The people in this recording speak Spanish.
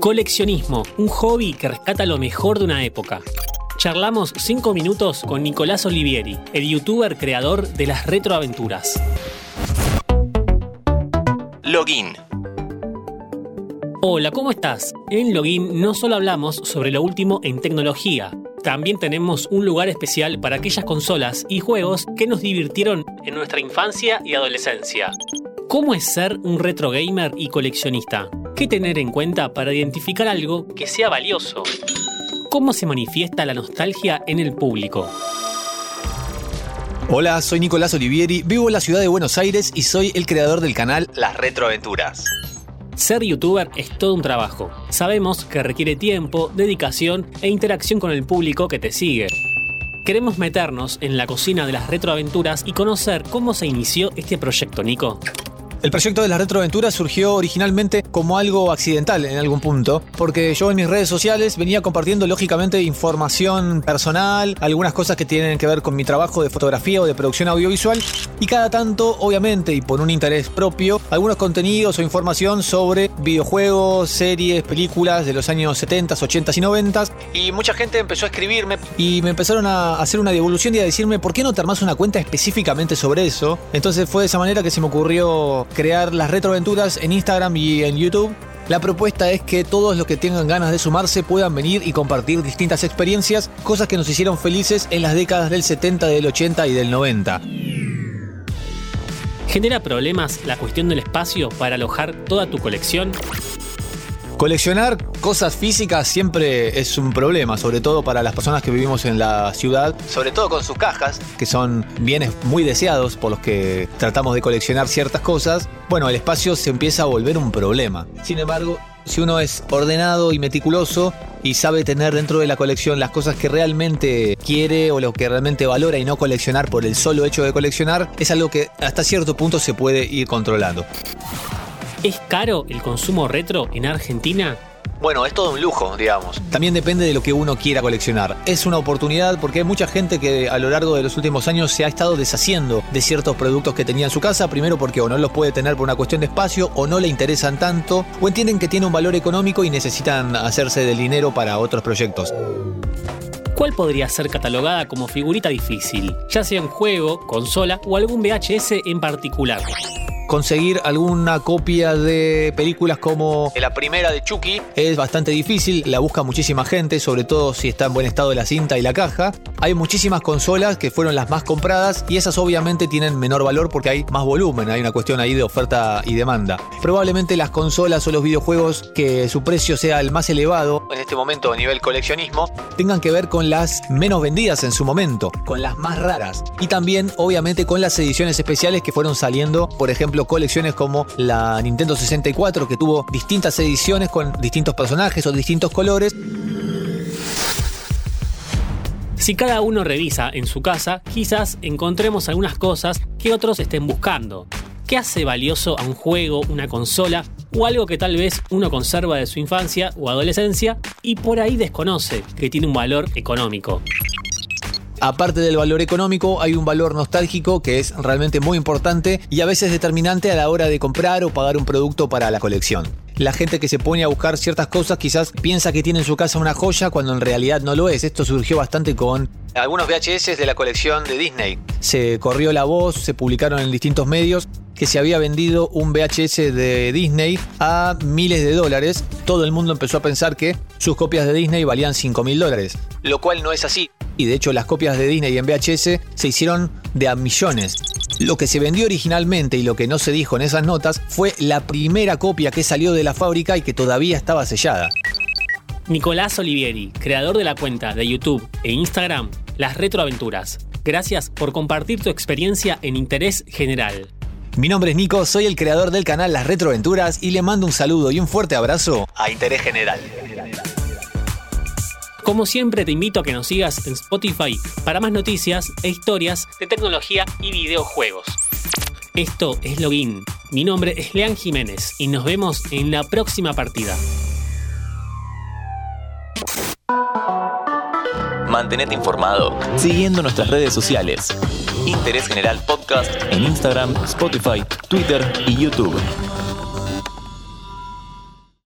Coleccionismo, un hobby que rescata lo mejor de una época. Charlamos 5 minutos con Nicolás Olivieri, el youtuber creador de las retroaventuras. Login. Hola, ¿cómo estás? En Login no solo hablamos sobre lo último en tecnología, también tenemos un lugar especial para aquellas consolas y juegos que nos divirtieron en nuestra infancia y adolescencia. ¿Cómo es ser un retro gamer y coleccionista? ¿Qué tener en cuenta para identificar algo que sea valioso? ¿Cómo se manifiesta la nostalgia en el público? Hola, soy Nicolás Olivieri, vivo en la ciudad de Buenos Aires y soy el creador del canal Las Retroaventuras. Ser youtuber es todo un trabajo. Sabemos que requiere tiempo, dedicación e interacción con el público que te sigue. Queremos meternos en la cocina de las retroaventuras y conocer cómo se inició este proyecto, Nico. El proyecto de las retroaventuras surgió originalmente como algo accidental en algún punto, porque yo en mis redes sociales venía compartiendo lógicamente información personal, algunas cosas que tienen que ver con mi trabajo de fotografía o de producción audiovisual, y cada tanto, obviamente, y por un interés propio, algunos contenidos o información sobre videojuegos, series, películas de los años 70, 80 y 90, y mucha gente empezó a escribirme y me empezaron a hacer una devolución y a decirme, ¿por qué no te armas una cuenta específicamente sobre eso? Entonces fue de esa manera que se me ocurrió crear las retroaventuras en Instagram y en YouTube. La propuesta es que todos los que tengan ganas de sumarse puedan venir y compartir distintas experiencias, cosas que nos hicieron felices en las décadas del 70, del 80 y del 90. ¿Genera problemas la cuestión del espacio para alojar toda tu colección? Coleccionar cosas físicas siempre es un problema, sobre todo para las personas que vivimos en la ciudad, sobre todo con sus cajas, que son bienes muy deseados por los que tratamos de coleccionar ciertas cosas. Bueno, el espacio se empieza a volver un problema. Sin embargo, si uno es ordenado y meticuloso y sabe tener dentro de la colección las cosas que realmente quiere o lo que realmente valora y no coleccionar por el solo hecho de coleccionar, es algo que hasta cierto punto se puede ir controlando. ¿Es caro el consumo retro en Argentina? Bueno, es todo un lujo, digamos. También depende de lo que uno quiera coleccionar. Es una oportunidad porque hay mucha gente que a lo largo de los últimos años se ha estado deshaciendo de ciertos productos que tenía en su casa, primero porque o no los puede tener por una cuestión de espacio o no le interesan tanto o entienden que tiene un valor económico y necesitan hacerse del dinero para otros proyectos. ¿Cuál podría ser catalogada como figurita difícil, ya sea un juego, consola o algún VHS en particular? Conseguir alguna copia de películas como la primera de Chucky es bastante difícil, la busca muchísima gente, sobre todo si está en buen estado la cinta y la caja. Hay muchísimas consolas que fueron las más compradas y esas obviamente tienen menor valor porque hay más volumen, hay una cuestión ahí de oferta y demanda. Probablemente las consolas o los videojuegos que su precio sea el más elevado en este momento a nivel coleccionismo tengan que ver con las menos vendidas en su momento, con las más raras y también obviamente con las ediciones especiales que fueron saliendo, por ejemplo, colecciones como la Nintendo 64 que tuvo distintas ediciones con distintos personajes o distintos colores. Si cada uno revisa en su casa, quizás encontremos algunas cosas que otros estén buscando. ¿Qué hace valioso a un juego, una consola o algo que tal vez uno conserva de su infancia o adolescencia y por ahí desconoce que tiene un valor económico? Aparte del valor económico, hay un valor nostálgico que es realmente muy importante y a veces determinante a la hora de comprar o pagar un producto para la colección. La gente que se pone a buscar ciertas cosas quizás piensa que tiene en su casa una joya cuando en realidad no lo es. Esto surgió bastante con algunos VHS de la colección de Disney. Se corrió la voz, se publicaron en distintos medios que se había vendido un VHS de Disney a miles de dólares. Todo el mundo empezó a pensar que sus copias de Disney valían 5 mil dólares, lo cual no es así y de hecho las copias de Disney en VHS se hicieron de a millones. Lo que se vendió originalmente y lo que no se dijo en esas notas fue la primera copia que salió de la fábrica y que todavía estaba sellada. Nicolás Olivieri, creador de la cuenta de YouTube e Instagram Las Retroaventuras. Gracias por compartir tu experiencia en Interés General. Mi nombre es Nico, soy el creador del canal Las Retroaventuras y le mando un saludo y un fuerte abrazo a Interés General. Como siempre te invito a que nos sigas en Spotify para más noticias e historias de tecnología y videojuegos. Esto es Login. Mi nombre es Lean Jiménez y nos vemos en la próxima partida. Mantenete informado siguiendo nuestras redes sociales. Interés General Podcast en Instagram, Spotify, Twitter y YouTube.